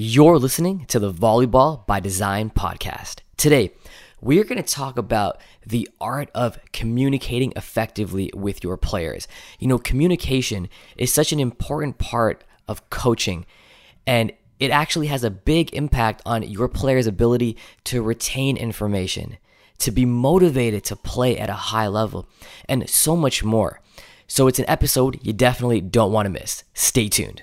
You're listening to the Volleyball by Design podcast. Today, we are going to talk about the art of communicating effectively with your players. You know, communication is such an important part of coaching, and it actually has a big impact on your players' ability to retain information, to be motivated to play at a high level, and so much more. So, it's an episode you definitely don't want to miss. Stay tuned.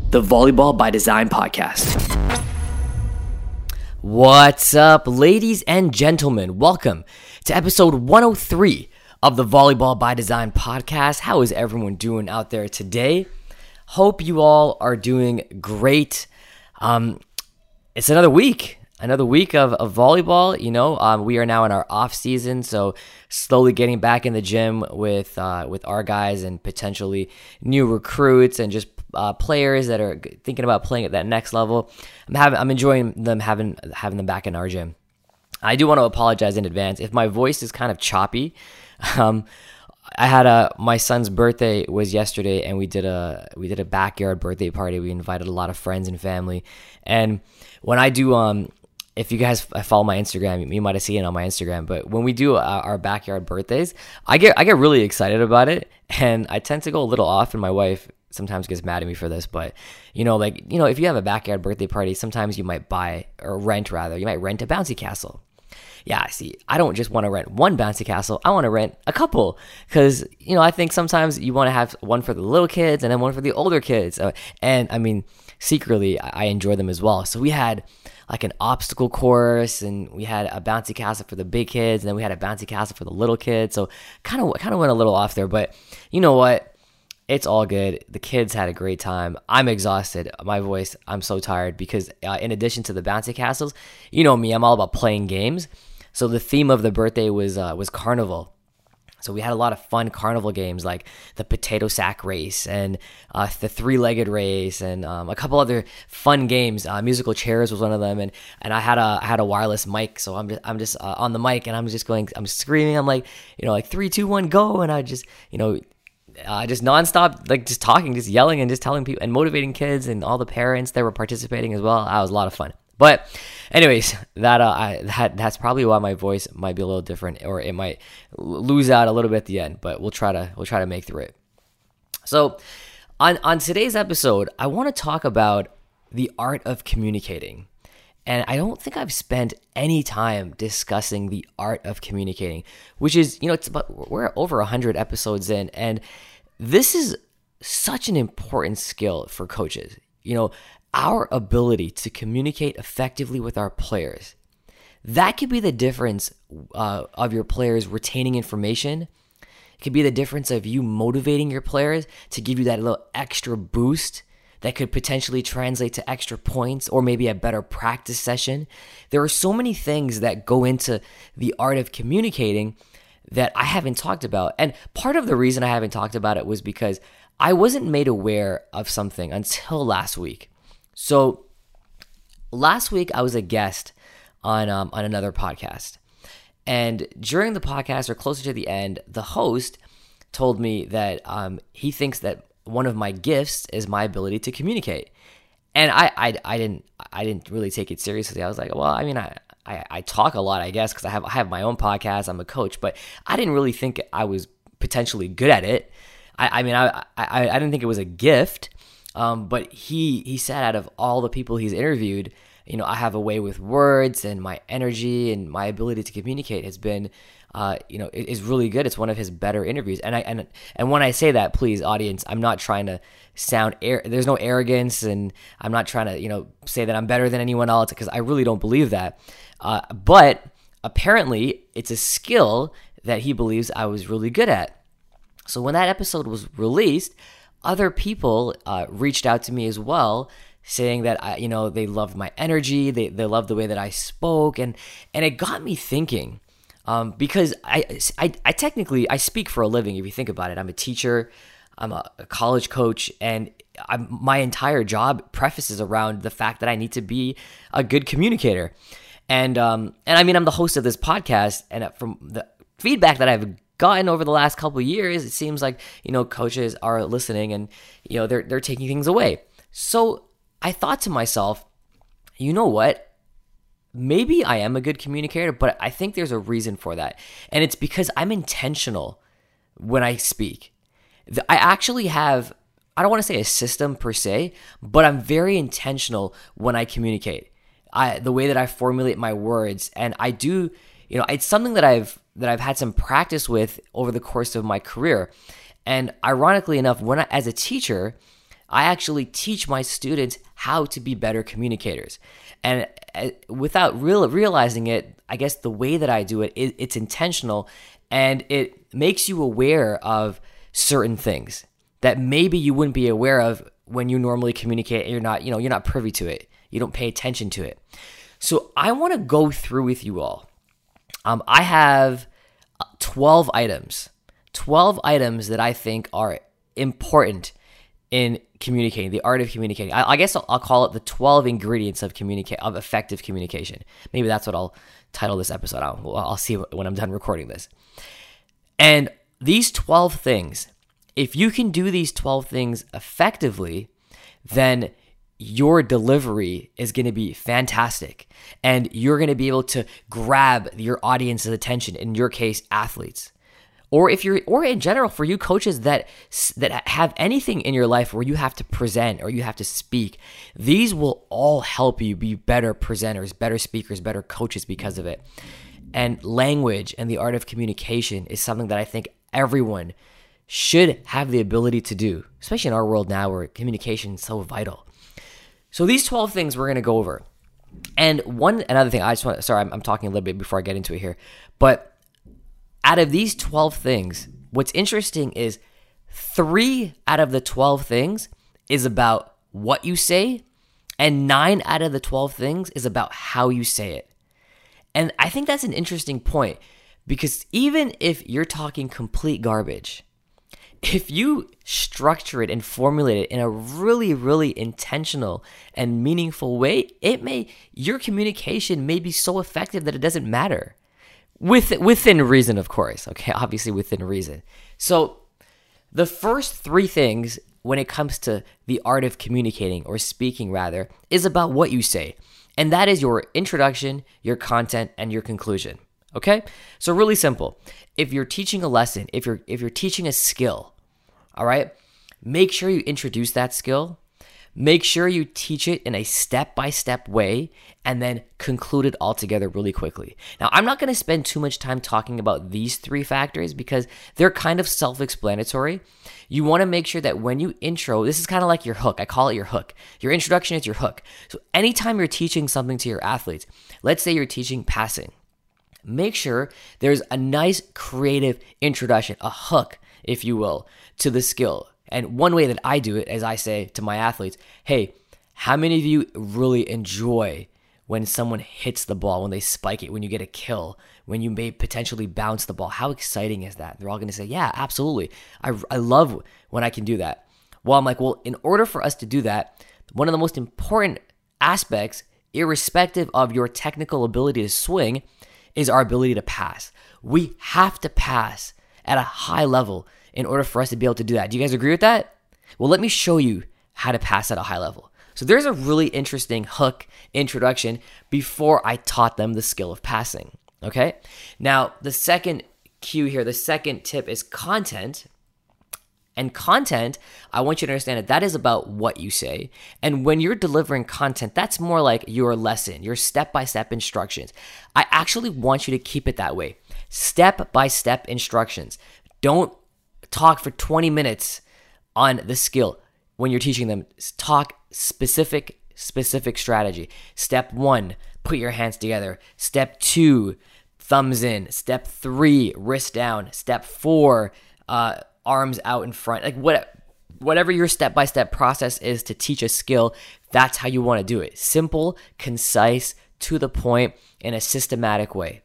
the Volleyball by Design podcast. What's up, ladies and gentlemen? Welcome to episode 103 of the Volleyball by Design podcast. How is everyone doing out there today? Hope you all are doing great. Um, it's another week another week of, of volleyball. You know, um, we are now in our off season, so slowly getting back in the gym with uh, with our guys and potentially new recruits and just uh, players that are thinking about playing at that next level. I'm having I'm enjoying them having having them back in our gym. I do want to apologize in advance if my voice is kind of choppy. Um, I had a my son's birthday was yesterday, and we did a we did a backyard birthday party. We invited a lot of friends and family, and when I do um if you guys follow my Instagram, you might have seen it on my Instagram. But when we do uh, our backyard birthdays, I get I get really excited about it, and I tend to go a little off. And my wife sometimes gets mad at me for this, but you know, like you know, if you have a backyard birthday party, sometimes you might buy or rent rather, you might rent a bouncy castle. Yeah, see, I don't just want to rent one bouncy castle. I want to rent a couple because you know I think sometimes you want to have one for the little kids and then one for the older kids. Uh, and I mean, secretly, I enjoy them as well. So we had like an obstacle course and we had a bouncy castle for the big kids and then we had a bouncy castle for the little kids. So kind of kind of went a little off there, but you know what? It's all good. The kids had a great time. I'm exhausted. My voice, I'm so tired because uh, in addition to the bouncy castles, you know me, I'm all about playing games. So the theme of the birthday was uh, was carnival. So we had a lot of fun carnival games like the potato sack race and uh, the three-legged race and um, a couple other fun games. Uh, musical chairs was one of them, and and I had a I had a wireless mic, so I'm just I'm just uh, on the mic and I'm just going I'm screaming. I'm like you know like three two one go, and I just you know uh, just nonstop, like just talking, just yelling, and just telling people and motivating kids and all the parents that were participating as well. That was a lot of fun. But, anyways, that uh, I, that that's probably why my voice might be a little different, or it might lose out a little bit at the end. But we'll try to we'll try to make through it. So, on on today's episode, I want to talk about the art of communicating. And I don't think I've spent any time discussing the art of communicating, which is, you know, it's about, we're over 100 episodes in, and this is such an important skill for coaches. You know, our ability to communicate effectively with our players. That could be the difference uh, of your players retaining information. It could be the difference of you motivating your players to give you that little extra boost that could potentially translate to extra points or maybe a better practice session. There are so many things that go into the art of communicating that I haven't talked about. And part of the reason I haven't talked about it was because I wasn't made aware of something until last week. So last week I was a guest on um, on another podcast, and during the podcast or closer to the end, the host told me that um, he thinks that one of my gifts is my ability to communicate. And I, I, I didn't I didn't really take it seriously. I was like, well, I mean, I, I, I talk a lot, I guess, because I have I have my own podcast. I'm a coach, but I didn't really think I was potentially good at it. I, I mean, I, I I didn't think it was a gift. Um, but he he said out of all the people he's interviewed, you know, I have a way with words and my energy and my ability to communicate has been, uh, you know, is really good. It's one of his better interviews. And I and and when I say that, please, audience, I'm not trying to sound air. There's no arrogance, and I'm not trying to you know say that I'm better than anyone else because I really don't believe that. Uh, but apparently, it's a skill that he believes I was really good at. So when that episode was released other people uh, reached out to me as well saying that I, you know they loved my energy, they they loved the way that I spoke, and and it got me thinking. Um, because I, I, I technically I speak for a living. If you think about it, I'm a teacher, I'm a, a college coach, and I'm, my entire job prefaces around the fact that I need to be a good communicator. And um, and I mean, I'm the host of this podcast, and from the feedback that I've gotten over the last couple years, it seems like you know coaches are listening, and you know they're they're taking things away. So I thought to myself, you know what? Maybe I am a good communicator, but I think there's a reason for that, and it's because I'm intentional when I speak. I actually have I don't want to say a system per se, but I'm very intentional when I communicate. I the way that I formulate my words and I do, you know, it's something that I've that I've had some practice with over the course of my career. And ironically enough, when I, as a teacher, I actually teach my students how to be better communicators. And uh, without real, realizing it, I guess the way that I do it, it, it's intentional and it makes you aware of certain things that maybe you wouldn't be aware of when you normally communicate you're not, you know, you're not privy to it. You don't pay attention to it. So I want to go through with you all. Um, I have uh, 12 items, 12 items that I think are important in communicating, the art of communicating. I, I guess I'll, I'll, call it the 12 ingredients of communicate of effective communication. Maybe that's what I'll title this episode. I'll, I'll see when I'm done recording this. And these 12 things, if you can do these 12 things effectively, then your delivery is going to be fantastic and you're going to be able to grab your audience's attention in your case athletes or if you're or in general for you coaches that that have anything in your life where you have to present or you have to speak these will all help you be better presenters better speakers better coaches because of it and language and the art of communication is something that i think everyone should have the ability to do especially in our world now where communication is so vital so these 12 things we're going to go over. And one another thing I just want sorry, I'm, I'm talking a little bit before I get into it here. But out of these 12 things, what's interesting is 3 out of the 12 things is about what you say and 9 out of the 12 things is about how you say it. And I think that's an interesting point because even if you're talking complete garbage, if you structure it and formulate it in a really really intentional and meaningful way it may your communication may be so effective that it doesn't matter with within reason of course okay obviously within reason so the first three things when it comes to the art of communicating or speaking rather is about what you say and that is your introduction your content and your conclusion okay so really simple if you're teaching a lesson if you're if you're teaching a skill all right? Make sure you introduce that skill. Make sure you teach it in a step by step way and then conclude it all together really quickly. Now, I'm not going to spend too much time talking about these three factors because they're kind of self explanatory. You want to make sure that when you intro, this is kind of like your hook. I call it your hook. Your introduction is your hook. So, anytime you're teaching something to your athletes, let's say you're teaching passing, make sure there's a nice creative introduction, a hook, if you will, to the skill. And one way that I do it is I say to my athletes, hey, how many of you really enjoy when someone hits the ball, when they spike it, when you get a kill, when you may potentially bounce the ball? How exciting is that? They're all going to say, yeah, absolutely. I, I love when I can do that. Well, I'm like, well, in order for us to do that, one of the most important aspects, irrespective of your technical ability to swing, is our ability to pass. We have to pass at a high level in order for us to be able to do that. Do you guys agree with that? Well, let me show you how to pass at a high level. So there's a really interesting hook introduction before I taught them the skill of passing. Okay. Now, the second cue here, the second tip is content. And content, I want you to understand that that is about what you say. And when you're delivering content, that's more like your lesson, your step by step instructions. I actually want you to keep it that way step by step instructions. Don't talk for 20 minutes on the skill when you're teaching them. Talk specific, specific strategy. Step one, put your hands together. Step two, thumbs in. Step three, wrist down. Step four, uh, arms out in front. Like what? whatever your step by step process is to teach a skill, that's how you want to do it. Simple, concise, to the point, in a systematic way.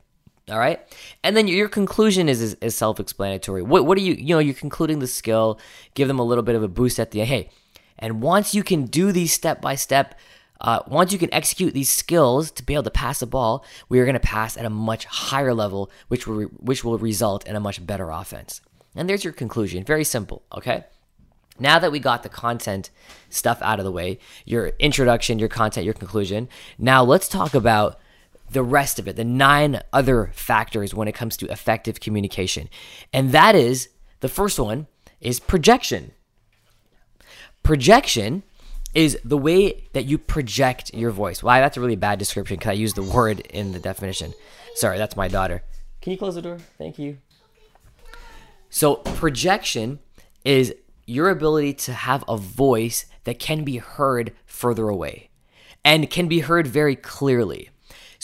All right. And then your conclusion is, is, is self explanatory. What, what are you, you know, you're concluding the skill, give them a little bit of a boost at the end. Hey, and once you can do these step by step, uh, once you can execute these skills to be able to pass the ball, we are going to pass at a much higher level, which will, which will result in a much better offense. And there's your conclusion. Very simple. Okay. Now that we got the content stuff out of the way, your introduction, your content, your conclusion, now let's talk about the rest of it, the nine other factors when it comes to effective communication. And that is the first one is projection. Projection is the way that you project your voice. Why? That's a really bad description because I used the word in the definition. Sorry, that's my daughter. Can you close the door? Thank you. So, projection is your ability to have a voice that can be heard further away and can be heard very clearly.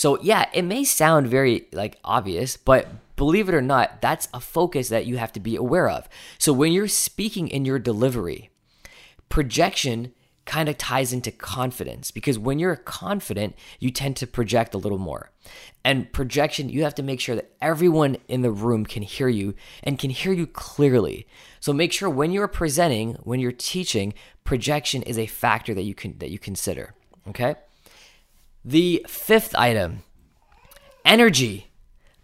So, yeah, it may sound very like obvious, but believe it or not, that's a focus that you have to be aware of. So, when you're speaking in your delivery, projection kind of ties into confidence because when you're confident, you tend to project a little more. And projection, you have to make sure that everyone in the room can hear you and can hear you clearly. So make sure when you're presenting, when you're teaching, projection is a factor that you can that you consider, okay? The fifth item, energy,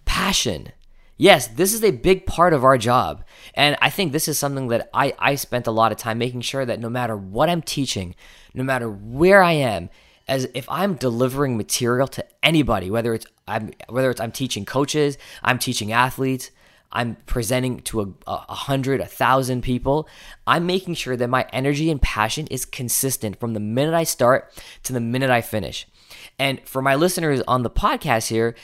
passion. Yes, this is a big part of our job. And I think this is something that I, I spent a lot of time making sure that no matter what I'm teaching, no matter where I am, as if I'm delivering material to anybody, whether it's I'm whether it's I'm teaching coaches, I'm teaching athletes, I'm presenting to a, a hundred, a thousand people, I'm making sure that my energy and passion is consistent from the minute I start to the minute I finish. And for my listeners on the podcast here,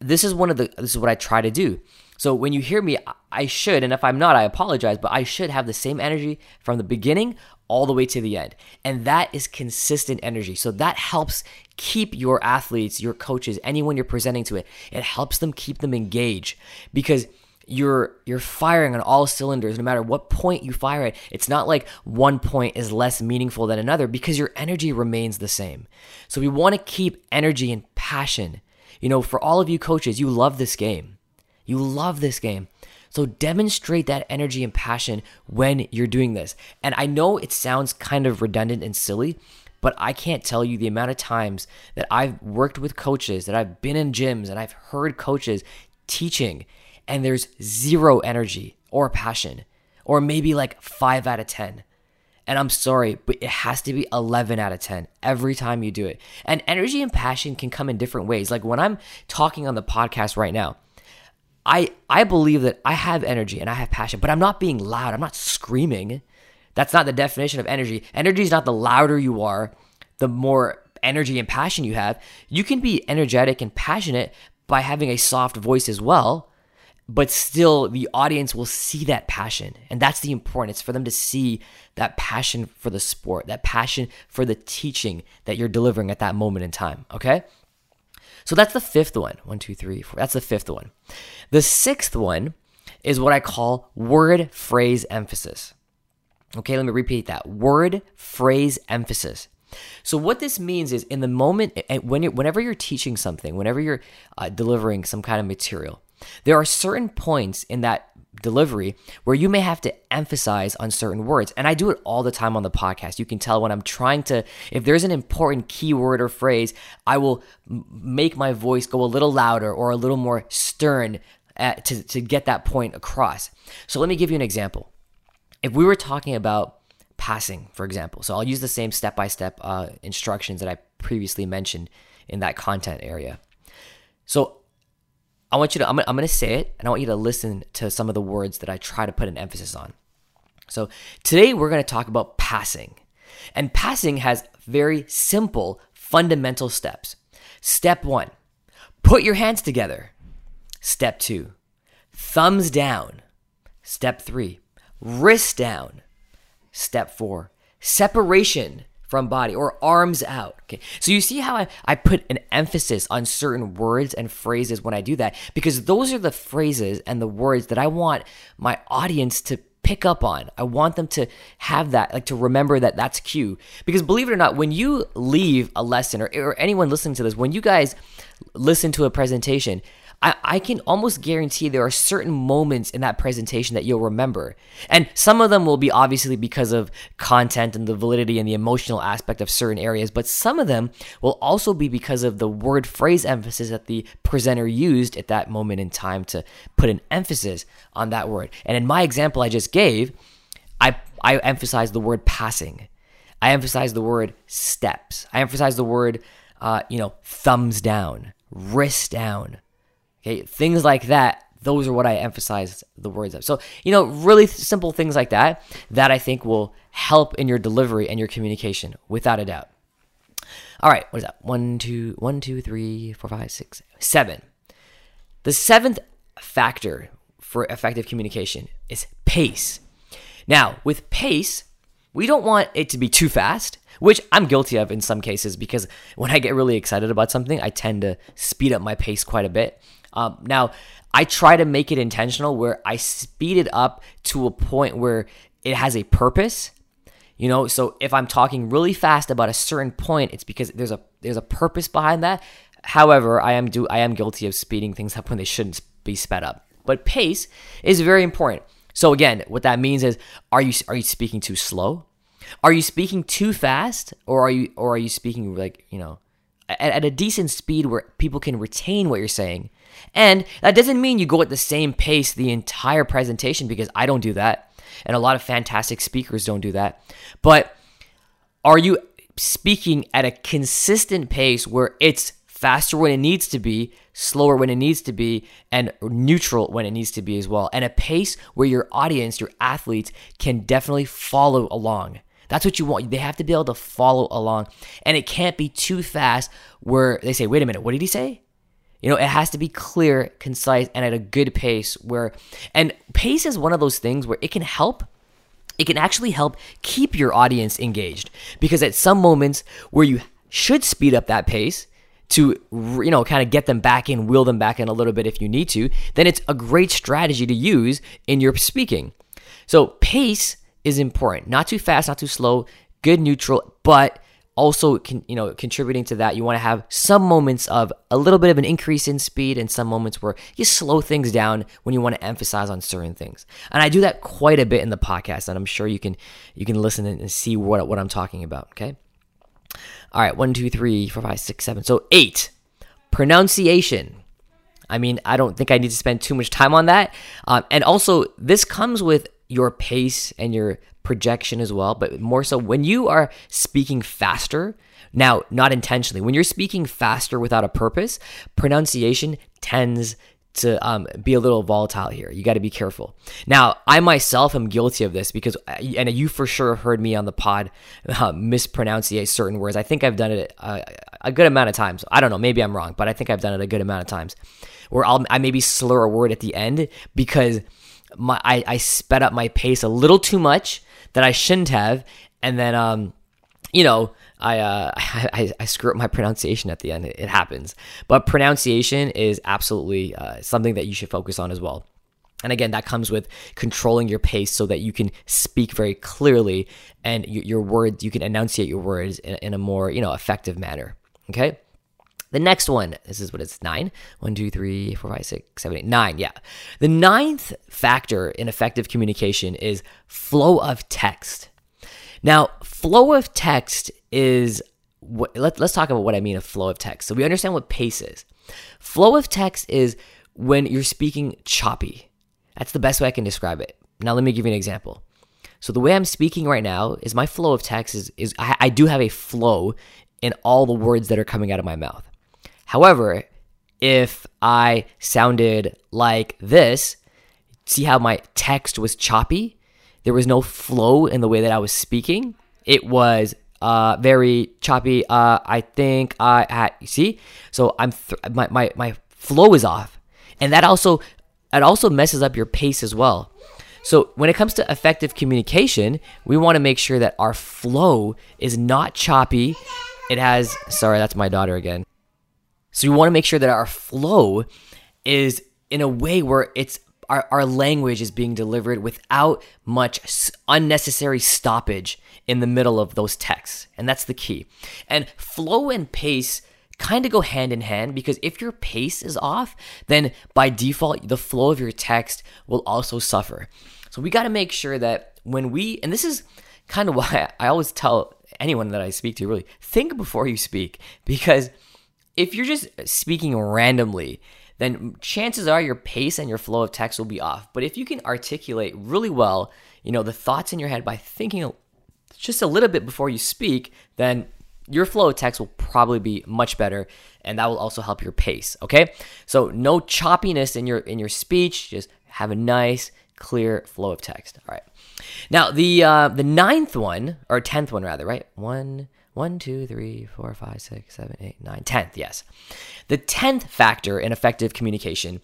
this is one of the this is what I try to do. So when you hear me, I should, and if I'm not, I apologize, but I should have the same energy from the beginning all the way to the end. And that is consistent energy. So that helps keep your athletes, your coaches, anyone you're presenting to it, it helps them keep them engaged because you're you're firing on all cylinders no matter what point you fire it it's not like one point is less meaningful than another because your energy remains the same so we want to keep energy and passion you know for all of you coaches you love this game you love this game. So demonstrate that energy and passion when you're doing this. And I know it sounds kind of redundant and silly, but I can't tell you the amount of times that I've worked with coaches, that I've been in gyms and I've heard coaches teaching and there's zero energy or passion or maybe like 5 out of 10. And I'm sorry, but it has to be 11 out of 10 every time you do it. And energy and passion can come in different ways. Like when I'm talking on the podcast right now, I I believe that I have energy and I have passion, but I'm not being loud. I'm not screaming. That's not the definition of energy. Energy is not the louder you are, the more energy and passion you have. You can be energetic and passionate by having a soft voice as well, but still the audience will see that passion. And that's the importance for them to see that passion for the sport, that passion for the teaching that you're delivering at that moment in time, okay? So that's the fifth one. One, two, three, four. That's the fifth one. The sixth one is what I call word phrase emphasis. Okay, let me repeat that word phrase emphasis. So what this means is in the moment when you're, whenever you're teaching something, whenever you're uh, delivering some kind of material, there are certain points in that delivery where you may have to emphasize on certain words. And I do it all the time on the podcast. You can tell when I'm trying to, if there's an important keyword or phrase, I will make my voice go a little louder or a little more stern at, uh, to, to get that point across. So let me give you an example. If we were talking about passing, for example, so I'll use the same step by step instructions that I previously mentioned in that content area. So I want you to, I'm, I'm going to say it, and I want you to listen to some of the words that I try to put an emphasis on. So today we're going to talk about passing. And passing has very simple, fundamental steps. Step one, put your hands together. Step two, thumbs down. Step three, wrist down. Step four, separation from body or arms out. Okay. So you see how I, I put an emphasis on certain words and phrases when I do that because those are the phrases and the words that I want my audience to pick up on. I want them to have that, like to remember that that's cue. Because believe it or not, when you leave a lesson, or, or anyone listening to this, when you guys listen to a presentation, I, I can almost guarantee there are certain moments in that presentation that you'll remember. And some of them will be obviously because of content and the validity and the emotional aspect of certain areas, but some of them will also be because of the word phrase emphasis that the presenter used at that moment in time to put an emphasis on that word. And in my example I just gave, I, I emphasized the word passing. I emphasized the word steps. I emphasized the word, uh, you know, thumbs down, wrist down, Okay, things like that. Those are what I emphasize the words of. So, you know, really simple things like that that I think will help in your delivery and your communication without a doubt. All right, what is that? One, two, one, two, three, four, five, six, seven. The seventh factor for effective communication is pace. Now, with pace, we don't want it to be too fast, which I'm guilty of in some cases because when I get really excited about something, I tend to speed up my pace quite a bit. Um, now, I try to make it intentional where I speed it up to a point where it has a purpose. You know, so if I'm talking really fast about a certain point, it's because there's a there's a purpose behind that. However, I am do I am guilty of speeding things up when they shouldn't be sped up. But pace is very important. So again, what that means is are you are you speaking too slow? Are you speaking too fast or are you or are you speaking like, you know, at, at a decent speed where people can retain what you're saying and that doesn't mean you go at the same pace the entire presentation because I don't do that. And a lot of fantastic speakers don't do that. But are you speaking at a consistent pace where it's faster when it needs to be, slower when it needs to be, and neutral when it needs to be as well. And a pace where your audience, your athletes, can definitely follow along. That's what you want. They have to be able to follow along. And it can't be too fast where they say, wait a minute, what did he say? You know, it has to be clear, concise, and at a good pace where, and pace is one of those things where it can help it can actually help keep your audience engaged because at some moments where you should speed up that pace to you know kind of get them back in wheel them back in a little bit if you need to then it's a great strategy to use in your speaking so pace is important. Not too fast not too slow good neutral but also can you know contributing to that you want to have some moments of a little bit of an increase in speed and some moments where you slow things down when you want to emphasize on certain things. And i do that quite a bit in the podcast and i'm sure you can you can listen and see what, what i'm talking about okay? All right one two three four five six seven. So eight pronunciation. I mean i don't think i need to spend too much time on that. Um, and also this comes with your pace and your projection as well, but more so when you are speaking faster. Now, not intentionally, when you're speaking faster without a purpose, pronunciation tends to um, be a little volatile here. You got to be careful. Now, I myself am guilty of this because, uh, and you for sure heard me on the pod uh, mispronunciate certain words. I think I've done it a, uh, a, good amount of times. I don't know, maybe I'm wrong, but I think I've done it a good amount of times where I'll I maybe slur a word at the end because my I, I sped up my pace a little too much that I shouldn't have, and then um, you know, I, uh, I, I screw up my pronunciation at the end. It, happens, but pronunciation is absolutely uh, something that you should focus on as well. And again, that comes with controlling your pace so that you can speak very clearly and your, your words, you can enunciate your words in, in a more, you know, effective manner. Okay. The next one, this is what it's nine. One, two, three, four, five, six, seven, eight, nine. Yeah. The ninth factor in effective communication is flow of text. Now, flow of text is what, let, let's talk about what I mean of flow of text. So we understand what pace is. Flow of text is when you're speaking choppy. That's the best way I can describe it. Now, let me give you an example. So the way I'm speaking right now is my flow of text is, is I, I do have a flow in all the words that are coming out of my mouth. However, if I sounded like this, see how my text was choppy? There was no flow in the way that I was speaking. It was uh, very choppy. Uh, I think I see? So I'm, th- my, my, my flow is off. And that also, it also messes up your pace as well. So when it comes to effective communication, we want to make sure that our flow is not choppy. It has, sorry, that's my daughter again. So we want to make sure that our flow is in a way where it's our, our language is being delivered without much unnecessary stoppage in the middle of those texts. And that's the key. And flow and pace kind of go hand in hand because if your pace is off, then by default, the flow of your text will also suffer. So we got to make sure that when we, and this is kind of why I always tell anyone that I speak to really think before you speak because if you're just speaking randomly, then chances are your pace and your flow of text will be off. But if you can articulate really well, you know, the thoughts in your head by thinking just a little bit before you speak, then your flow of text will probably be much better and that will also help your pace, okay? So no choppiness in your in your speech, just have a nice clear flow of text. All right. Now the uh, the ninth one or tenth one rather, right? One, one, two, three, four, five, six, seven, eight, nine, tenth. Yes, the tenth factor in effective communication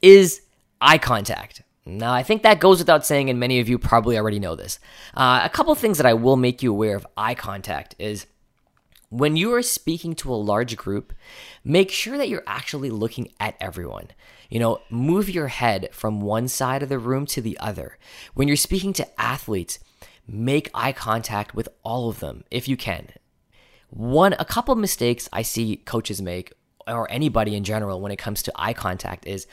is eye contact. Now, I think that goes without saying, and many of you probably already know this. Uh, a couple things that I will make you aware of eye contact is when you are speaking to a large group, make sure that you're actually looking at everyone. You know, move your head from one side of the room to the other. When you're speaking to athletes, make eye contact with all of them if you can. One, a couple mistakes I see coaches make, or anybody in general, when it comes to eye contact, is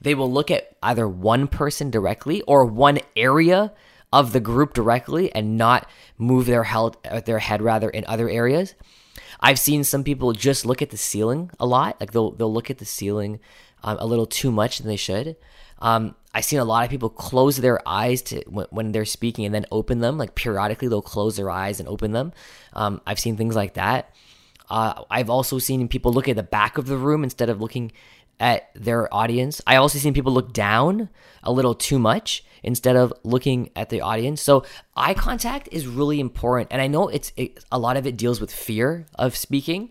they will look at either one person directly or one area of the group directly and not move their head, their head rather in other areas. I've seen some people just look at the ceiling a lot. Like they'll they'll look at the ceiling um, a little too much than they should. Um, I've seen a lot of people close their eyes to when, when, they're speaking and then open them. Like periodically, they'll close their eyes and open them. Um, I've seen things like that. Uh, I've also seen people look at the back of the room instead of looking at their audience. I also seen people look down a little too much instead of looking at the audience. So eye contact is really important, and I know it's it, a lot of it deals with fear of speaking,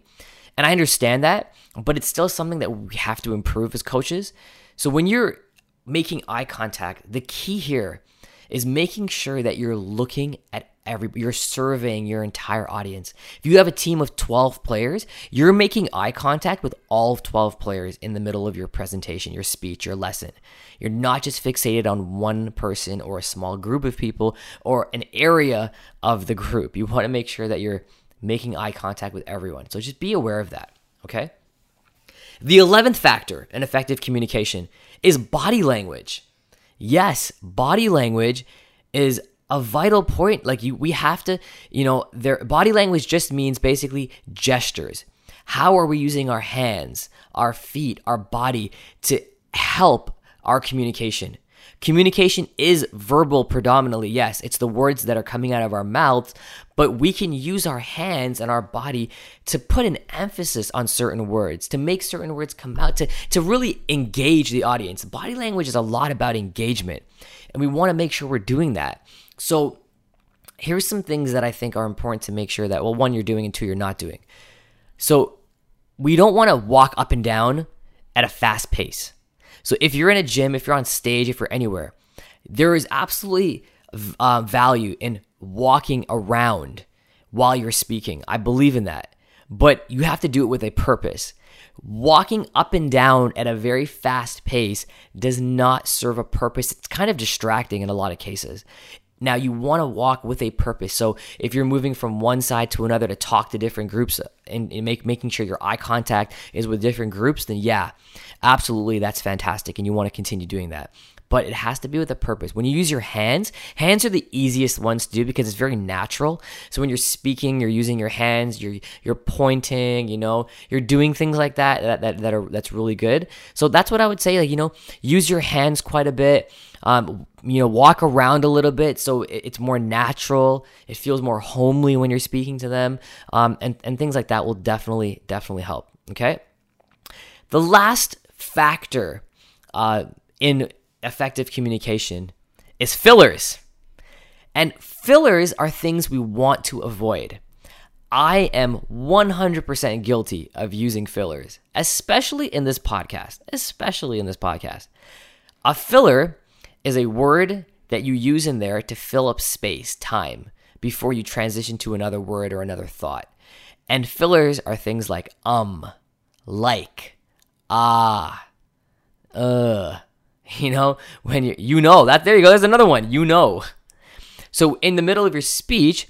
and I understand that but it's still something that we have to improve as coaches. So when you're making eye contact, the key here is making sure that you're looking at every you're surveying your entire audience. If you have a team of 12 players, you're making eye contact with all 12 players in the middle of your presentation, your speech, your lesson. You're not just fixated on one person or a small group of people or an area of the group. You want to make sure that you're making eye contact with everyone. So just be aware of that, okay? The 11th factor in effective communication is body language. Yes, body language is a vital point. Like you, we have to, you know, their body language just means basically gestures. How are we using our hands, our feet, our body to help our communication? Communication is verbal predominantly, yes. It's the words that are coming out of our mouths, but we can use our hands and our body to put an emphasis on certain words, to make certain words come out, to, to really engage the audience. Body language is a lot about engagement, and we want to make sure we're doing that. So, here's some things that I think are important to make sure that, well, one, you're doing, and two, you're not doing. So, we don't want to walk up and down at a fast pace. So if you're in a gym, if you're on stage, if you're anywhere, there is absolutely uh, value in walking around while you're speaking. I believe in that. But you have to do it with a purpose. Walking up and down at a very fast pace does not serve a purpose. It's kind of distracting in a lot of cases. Now, you want to walk with a purpose. So, if you're moving from one side to another to talk to different groups uh, and, and make, making sure your eye contact is with different groups, then yeah, absolutely, that's fantastic. And you want to continue doing that but it has to be with a purpose. When you use your hands, hands are the easiest ones to do because it's very natural. So when you're speaking, you're using your hands, you're you're pointing, you know, you're doing things like that that that, that are that's really good. So that's what I would say. Like you know, use your hands quite a bit. Um, you know, walk around a little bit so it's more natural. It feels more homely when you're speaking to them, um, and and things like that will definitely definitely help. Okay. The last factor uh, in effective communication is fillers. And fillers are things we want to avoid. I am 100% guilty of using fillers, especially in this podcast. Especially in this podcast. A filler is a word that you use in there to fill up space, time, before you transition to another word or another thought. And fillers are things like um, like, ah, uh, You know, when you you know that there you go. There's another one. You know. So in the middle of your speech,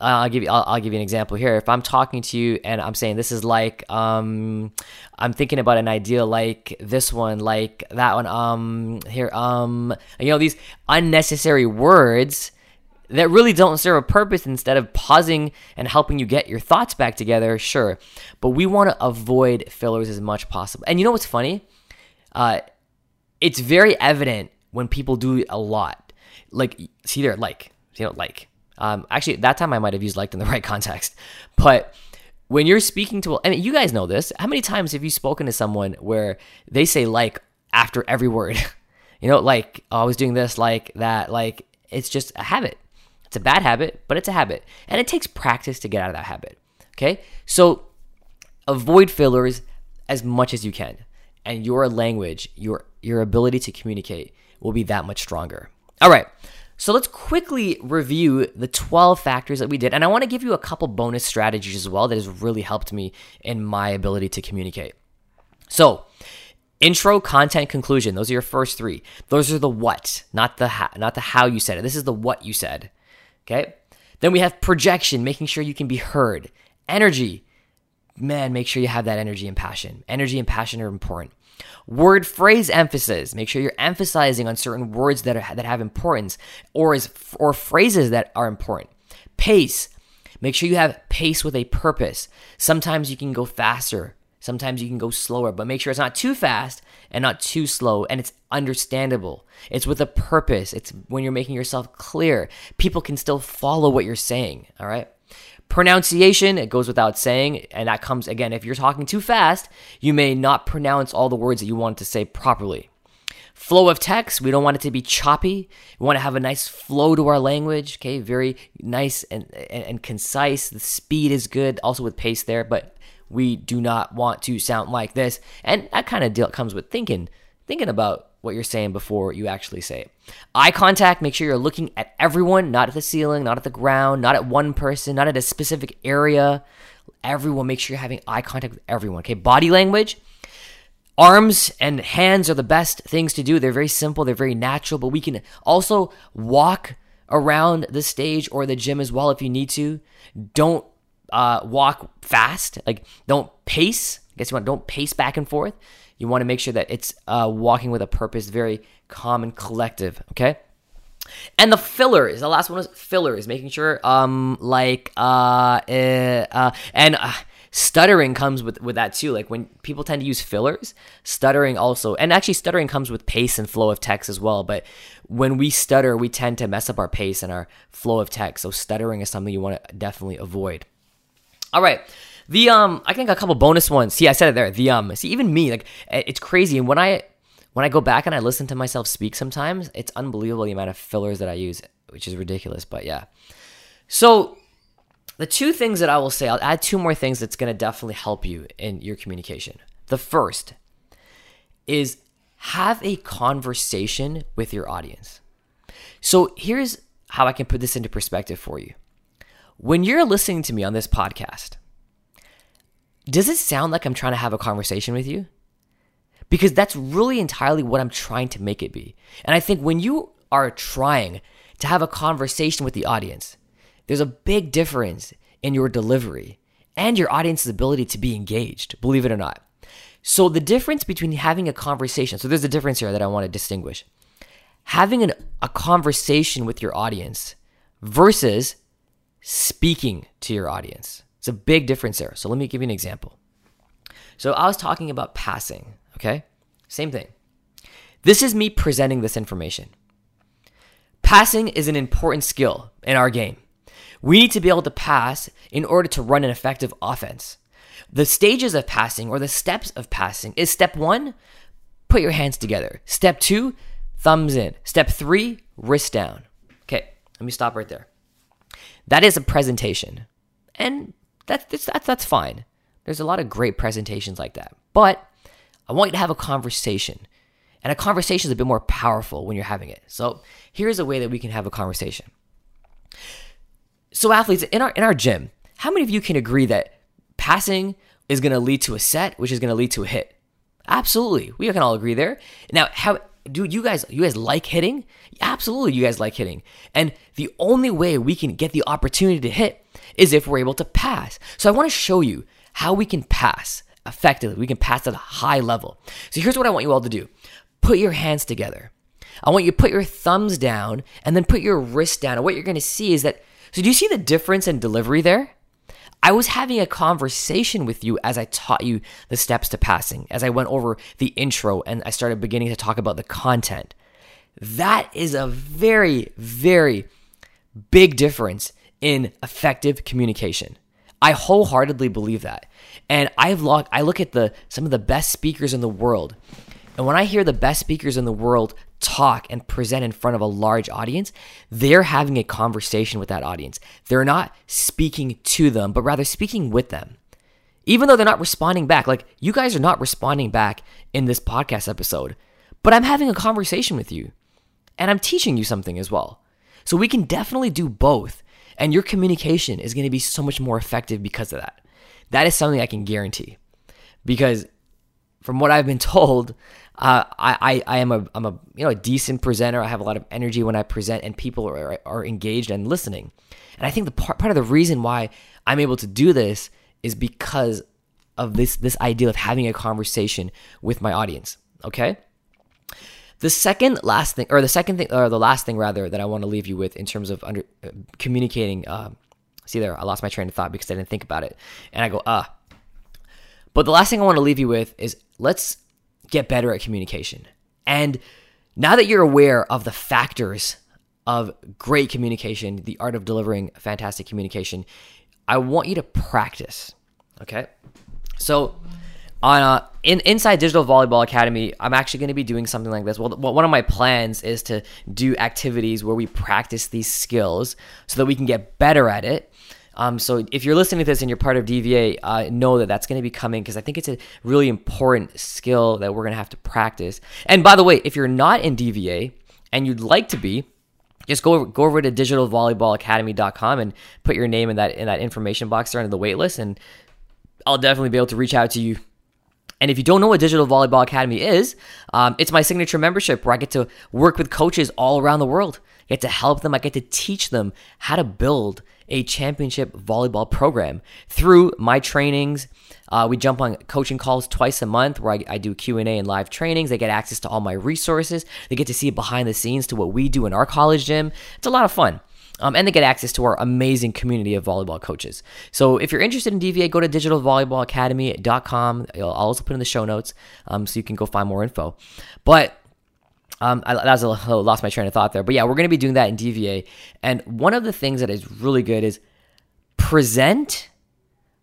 I'll give you I'll, I'll, give you an example here. If I'm talking to you and I'm saying this is like um I'm thinking about an idea like this one, like that one, um here, um you know, these unnecessary words that really don't serve a purpose instead of pausing and helping you get your thoughts back together, sure. But we want to avoid fillers as much as possible. And you know what's funny? Uh it's very evident when people do a lot. Like see there, like, you know, like um, actually, that time I might have used liked in the right context. But when you're speaking to, mean, you guys know this. How many times have you spoken to someone where they say like after every word? you know, like, oh, I was doing this, like that, like it's just a habit. It's a bad habit, but it's a habit. And it takes practice to get out of that habit. Okay? So avoid fillers as much as you can. And your language, your your ability to communicate will be that much stronger. All right. So let's quickly review the 12 factors that we did. And I want to give you a couple bonus strategies as well that has really helped me in my ability to communicate. So, intro, content, conclusion. Those are your first three. Those are the what, not the how, not the how you said it. This is the what you said. Okay? Then we have projection, making sure you can be heard. Energy. Man, make sure you have that energy and passion. Energy and passion are important. Word phrase emphasis. Make sure you're emphasizing on certain words that are, that have importance or is or phrases that are important. Pace. Make sure you have pace with a purpose. Sometimes you can go faster, sometimes you can go slower, but make sure it's not too fast and not too slow and it's understandable. It's with a purpose. It's when you're making yourself clear. People can still follow what you're saying, all right? Pronunciation, it goes without saying, and that comes again, if you're talking too fast, you may not pronounce all the words that you want to say properly. Flow of text, we don't want it to be choppy. We want to have a nice flow to our language, okay? Very nice and, and, and concise. The speed is good, also with pace there, but we do not want to sound like this. And that kind of deal comes with thinking, thinking about what you're saying before you actually say it. Eye contact, make sure you're looking at everyone, not at the ceiling, not at the ground, not at one person, not at a specific area. Everyone, make sure you're having eye contact with everyone. Okay, body language. Arms and hands are the best things to do. They're very simple, they're very natural, but we can also walk around the stage or the gym as well if you need to. Don't uh, walk fast, like don't pace. I guess you want don't pace back and forth. You want to make sure that it's uh, walking with a purpose, very calm and collective. Okay. And the fillers, the last one was fillers, making sure, um, like, uh, uh, uh and uh, stuttering comes with with that too. Like when people tend to use fillers, stuttering also, and actually stuttering comes with pace and flow of text as well. But when we stutter, we tend to mess up our pace and our flow of text. So stuttering is something you want to definitely avoid. All right. The um, I think a couple bonus ones. See, I said it there. The um, see, even me, like, it's crazy. And when I when I go back and I listen to myself speak, sometimes it's unbelievable the amount of fillers that I use, which is ridiculous. But yeah. So the two things that I will say, I'll add two more things that's going to definitely help you in your communication. The first is have a conversation with your audience. So here's how I can put this into perspective for you. When you're listening to me on this podcast, does it sound like I'm trying to have a conversation with you? Because that's really entirely what I'm trying to make it be. And I think when you are trying to have a conversation with the audience, there's a big difference in your delivery and your audience's ability to be engaged, believe it or not. So, the difference between having a conversation, so there's a difference here that I want to distinguish. Having an, a conversation with your audience versus speaking to your audience. It's a big difference there. So let me give you an example. So I was talking about passing, okay? Same thing. This is me presenting this information. Passing is an important skill in our game. We need to be able to pass in order to run an effective offense. The stages of passing or the steps of passing is step one, put your hands together. Step two, thumbs in. Step three, wrist down. Okay, let me stop right there. That is a presentation. And that's, that's, that's fine. There's a lot of great presentations like that. But I want you to have a conversation. And a conversation is a bit more powerful when you're having it. So here's a way that we can have a conversation. So athletes in our in our gym, how many of you can agree that passing is going to lead to a set, which is going to lead to a hit? Absolutely. We can all agree there. Now, how dude, you guys, you guys like hitting? Absolutely, you guys like hitting. And the only way we can get the opportunity to hit is if we're able to pass. So I want to show you how we can pass effectively. We can pass at a high level. So here's what I want you all to do put your hands together. I want you to put your thumbs down and then put your wrist down. And what you're going to see is that, so do you see the difference in delivery there? I was having a conversation with you as I taught you the steps to passing, as I went over the intro and I started beginning to talk about the content. That is a very, very big difference in effective communication. I wholeheartedly believe that. And I've logged, I look at the some of the best speakers in the world. And when I hear the best speakers in the world talk and present in front of a large audience, they're having a conversation with that audience. They're not speaking to them, but rather speaking with them. Even though they're not responding back, like you guys are not responding back in this podcast episode, but I'm having a conversation with you and I'm teaching you something as well. So we can definitely do both. And your communication is going to be so much more effective because of that. That is something I can guarantee. Because from what I've been told, uh, I, I, I am a, I'm a, you know, a decent presenter. I have a lot of energy when I present and people are, are engaged and listening. And I think the part, part of the reason why I'm able to do this is because of this, this idea of having a conversation with my audience. Okay. The second last thing, or the second thing, or the last thing rather, that I want to leave you with in terms of under uh, communicating. Uh, see there, I lost my train of thought because I didn't think about it, and I go ah. But the last thing I want to leave you with is let's get better at communication. And now that you're aware of the factors of great communication, the art of delivering fantastic communication, I want you to practice. Okay. So, on uh, in inside Digital Volleyball Academy, I'm actually going to be doing something like this. Well, one of my plans is to do activities where we practice these skills so that we can get better at it. Um, so if you're listening to this and you're part of DVA, uh, know that that's going to be coming because I think it's a really important skill that we're going to have to practice. And by the way, if you're not in DVA and you'd like to be, just go over, go over to digitalvolleyballacademy.com and put your name in that in that information box there under the waitlist, and I'll definitely be able to reach out to you and if you don't know what Digital Volleyball Academy is, um, it's my signature membership where I get to work with coaches all around the world. I get to help them. I get to teach them how to build a championship volleyball program through my trainings. Uh, we jump on coaching calls twice a month where I, I do Q and A and live trainings. They get access to all my resources. They get to see behind the scenes to what we do in our college gym. It's a lot of fun. Um, and they get access to our amazing community of volleyball coaches. So if you're interested in DVA, go to digitalvolleyballacademy.com. I'll also put in the show notes um, so you can go find more info. But um, I, that was a, I lost my train of thought there. But yeah, we're going to be doing that in DVA. And one of the things that is really good is present,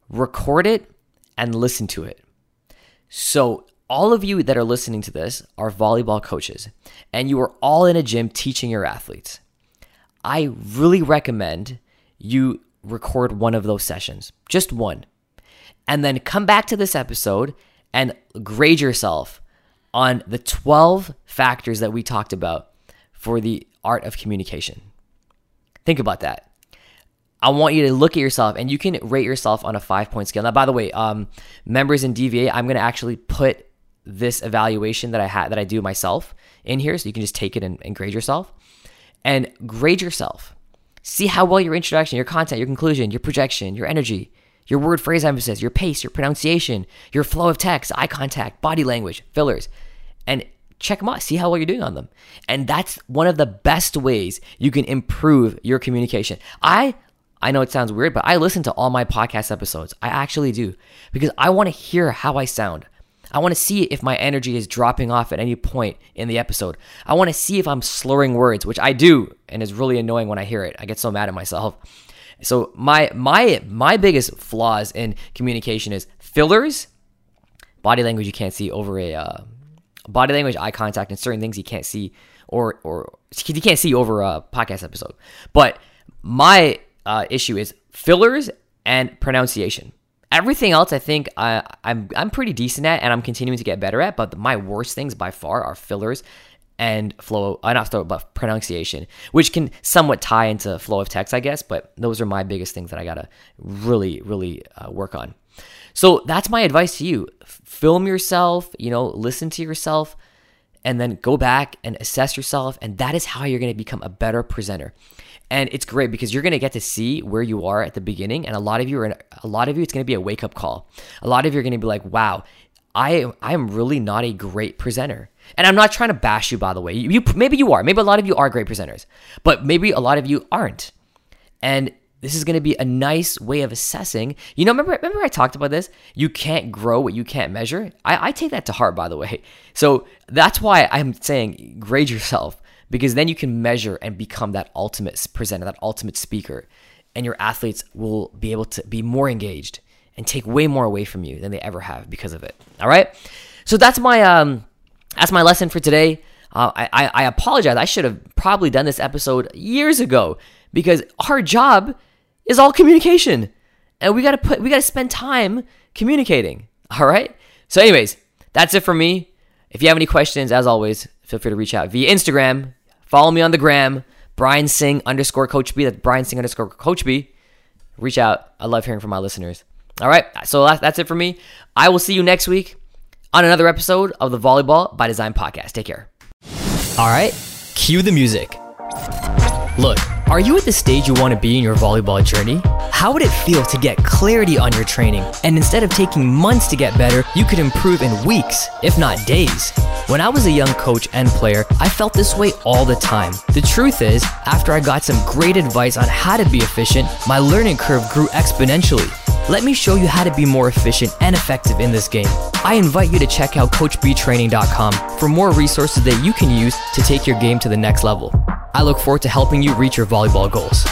record it, and listen to it. So all of you that are listening to this are volleyball coaches, and you are all in a gym teaching your athletes. I really recommend you record one of those sessions, just one, and then come back to this episode and grade yourself on the 12 factors that we talked about for the art of communication. Think about that. I want you to look at yourself and you can rate yourself on a five point scale. Now, by the way, um, members in DVA, I'm going to actually put this evaluation that I had that I do myself in here, so you can just take it and, and grade yourself and grade yourself. See how well your introduction, your content, your conclusion, your projection, your energy, your word phrase emphasis, your pace, your pronunciation, your flow of text, eye contact, body language, fillers, and check them out. See how well you're doing on them. And that's one of the best ways you can improve your communication. I I know it sounds weird, but I listen to all my podcast episodes. I actually do because I want to hear how I sound. I want to see if my energy is dropping off at any point in the episode. I want to see if I'm slurring words, which I do, and is really annoying when I hear it. I get so mad at myself. So my my my biggest flaws in communication is fillers, body language you can't see over a uh, body language, eye contact, and certain things you can't see or or you can't see over a podcast episode. But my uh, issue is fillers and pronunciation. Everything else, I think I, I'm I'm pretty decent at, and I'm continuing to get better at. But my worst things by far are fillers and flow, uh, not flow, but pronunciation, which can somewhat tie into flow of text, I guess. But those are my biggest things that I gotta really, really uh, work on. So that's my advice to you: film yourself. You know, listen to yourself, and then go back and assess yourself. And that is how you're to become a better presenter. And it's great because you're to get to see where you are at the beginning. And a lot of you are in, a lot of you, it's to be a wake up call. A lot of you are to be like, wow, I, I am really not a great presenter. And I'm not trying to bash you, by the way. You, you maybe you are. Maybe a lot of you are great presenters, but maybe a lot of you aren't. And this is going to be a nice way of assessing. You know, remember, remember I talked about this? You can't grow what you can't measure. I, I take that to heart, by the way. So that's why I'm saying grade yourself because then you can measure and become that ultimate presenter, that ultimate speaker, and your athletes will be able to be more engaged and take way more away from you than they ever have because of it. All right. So that's my um, that's my lesson for today. Uh, I, I apologize. I should have probably done this episode years ago because our job is all communication. And we gotta put we gotta spend time communicating. All right? So, anyways, that's it for me. If you have any questions, as always, feel free to reach out via Instagram. Follow me on the gram, Brian Singh underscore Coach B. That's Brian Singh underscore Coach B. Reach out. I love hearing from my listeners. All right, so that's it for me. I will see you next week on another episode of the Volleyball by Design podcast. Take care. All right, cue the music. Look, are you at the stage you want to be in your volleyball journey? How would it feel to get clarity on your training and instead of taking months to get better, you could improve in weeks, if not days? When I was a young coach and player, I felt this way all the time. The truth is, after I got some great advice on how to be efficient, my learning curve grew exponentially. Let me show you how to be more efficient and effective in this game. I invite you to check out CoachBtraining.com for more resources that you can use to take your game to the next level. I look forward to helping you reach your volleyball goals.